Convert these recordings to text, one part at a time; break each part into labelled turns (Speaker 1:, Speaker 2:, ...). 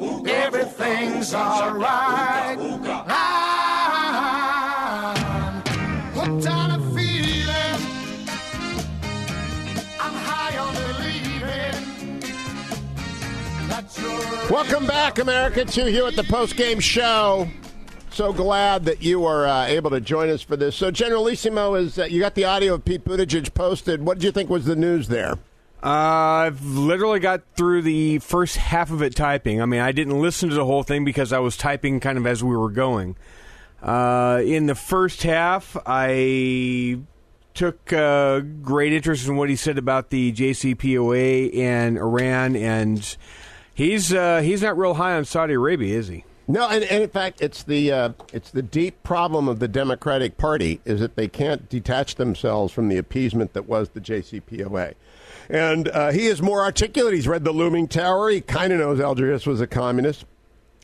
Speaker 1: Everything's alright. I'm hooked on a feeling. I'm high on believing.
Speaker 2: Welcome back, America, to you at the post game show. So glad that you are uh, able to join us for this. So, Generalissimo, is uh, you got the audio of Pete Buttigieg posted. What did you think was the news there?
Speaker 3: I've literally got through the first half of it typing. I mean, I didn't listen to the whole thing because I was typing kind of as we were going. Uh, in the first half, I took uh, great interest in what he said about the JCPOA and Iran, and he's uh, he's not real high on Saudi Arabia, is he?
Speaker 2: No, and, and in fact, it's the uh, it's the deep problem of the Democratic Party is that they can't detach themselves from the appeasement that was the JCPOA. And uh, he is more articulate. He's read The Looming Tower. He kind of knows Algiers was a communist.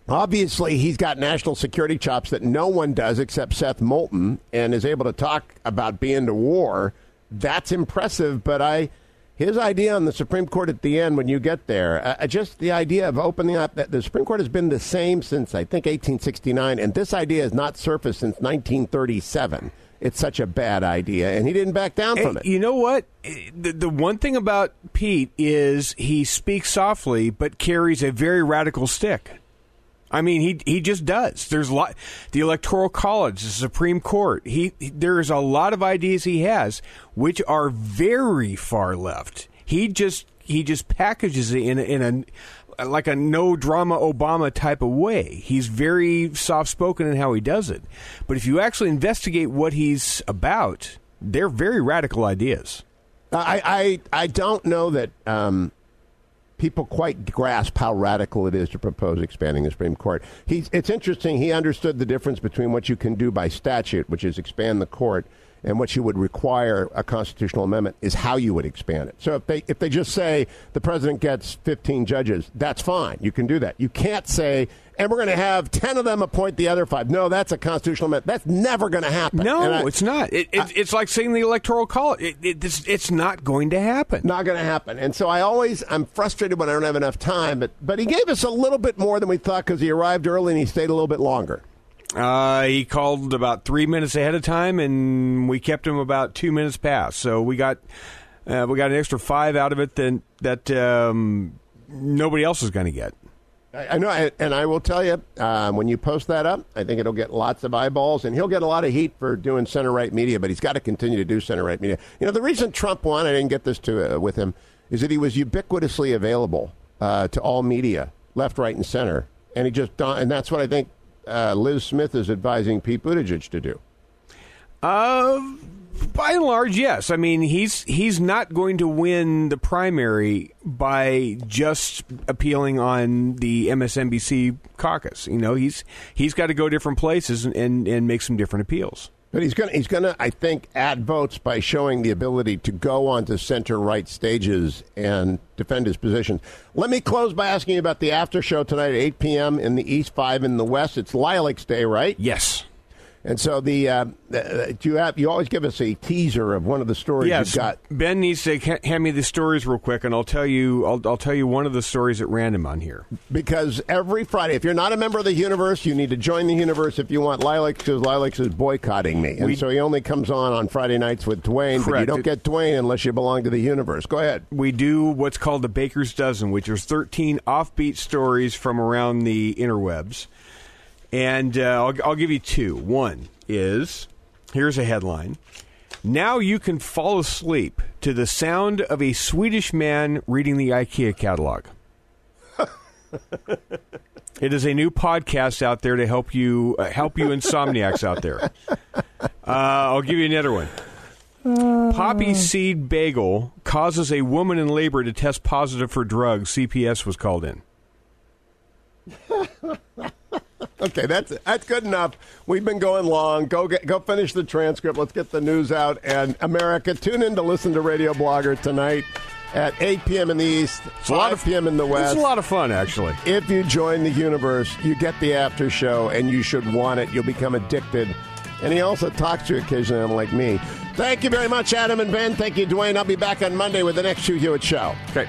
Speaker 2: Obviously, he's got national security chops that no one does except Seth Moulton and is able to talk about being to war. That's impressive, but I. His idea on the Supreme Court at the end, when you get there, uh, just the idea of opening up that the Supreme Court has been the same since I think 1869, and this idea has not surfaced since 1937 it's such a bad idea, and he didn't back down from it.
Speaker 3: You know what? The, the one thing about Pete is he speaks softly, but carries a very radical stick. I mean, he he just does. There's a lot. The Electoral College, the Supreme Court. He, he there is a lot of ideas he has which are very far left. He just he just packages it in in a like a no drama Obama type of way. He's very soft spoken in how he does it. But if you actually investigate what he's about, they're very radical ideas.
Speaker 2: I I, I don't know that um, people quite grasp how radical it is to propose expanding the Supreme Court. He's, it's interesting. He understood the difference between what you can do by statute, which is expand the court, and what you would require a constitutional amendment is how you would expand it. So if they if they just say the president gets 15 judges, that's fine. You can do that. You can't say and we're going to have 10 of them appoint the other five. No, that's a constitutional amendment. That's never going to happen.
Speaker 3: No,
Speaker 2: I,
Speaker 3: it's not. It, it, I, it's like saying the electoral college. It, it's, it's not going to happen.
Speaker 2: Not going to happen. And so I always I'm frustrated when I don't have enough time. But but he gave us a little bit more than we thought because he arrived early and he stayed a little bit longer.
Speaker 3: Uh, he called about three minutes ahead of time, and we kept him about two minutes past. So we got uh, we got an extra five out of it than that um, nobody else is going to get.
Speaker 2: I, know, and I will tell you, uh, when you post that up, I think it'll get lots of eyeballs, and he'll get a lot of heat for doing center right media. But he's got to continue to do center right media. You know, the reason Trump won, I didn't get this to uh, with him, is that he was ubiquitously available uh, to all media, left, right, and center, and he just and that's what I think uh, Lis Smith is advising Pete Buttigieg to do?
Speaker 3: Uh, by and large, yes. I mean, he's he's not going to win the primary by just appealing on the MSNBC caucus. You know, he's he's got to go different places and, and, and make some different appeals.
Speaker 2: But he's going he's going to I think add votes by showing the ability to go onto center right stages and defend his position. Let me close by asking you about the after show tonight at 8 p.m. in the East, 5 in the West. It's Lilacs Day, right?
Speaker 3: Yes.
Speaker 2: And so the, uh, do you have you always give us a teaser of one of the stories
Speaker 3: yes,
Speaker 2: you've got.
Speaker 3: Ben needs to hand me the stories real quick, and I'll tell you I'll, I'll, tell you one of the stories at random on here.
Speaker 2: Because every Friday, if you're not a member of the Hughniverse, you need to join the Hughniverse if you want Lilacs, because Lilacs is boycotting me, and we, so he only comes on on Friday nights with Duane. Correct. But you don't get Duane unless you belong to the Hughniverse. Go ahead.
Speaker 3: We do what's called the Baker's Dozen, which is 13 offbeat stories from around the interwebs. And uh, I'll, I'll give you two. One is here's a headline. Now you can fall asleep to the sound of a Swedish man reading the IKEA catalog. it is a new podcast out there to help you uh, help you insomniacs out there. Uh, I'll give you another one. Poppy seed bagel causes a woman in labor to test positive for drugs. CPS was called in.
Speaker 2: Okay, that's that's good enough. We've been going long. Go get, go finish the transcript. Let's get the news out. And America, tune in to listen to Radio Blogger tonight at 8 p.m. in the East, it's 5 p.m. in the West.
Speaker 3: It's a lot of fun, actually.
Speaker 2: If you join the Hughniverse, you get the after show, and you should want it. You'll become addicted. And he also talks to you occasionally, unlike me. Thank you very much, Adam and Ben. Thank you, Duane. I'll be back on Monday with the next Hugh Hewitt show.
Speaker 3: Okay.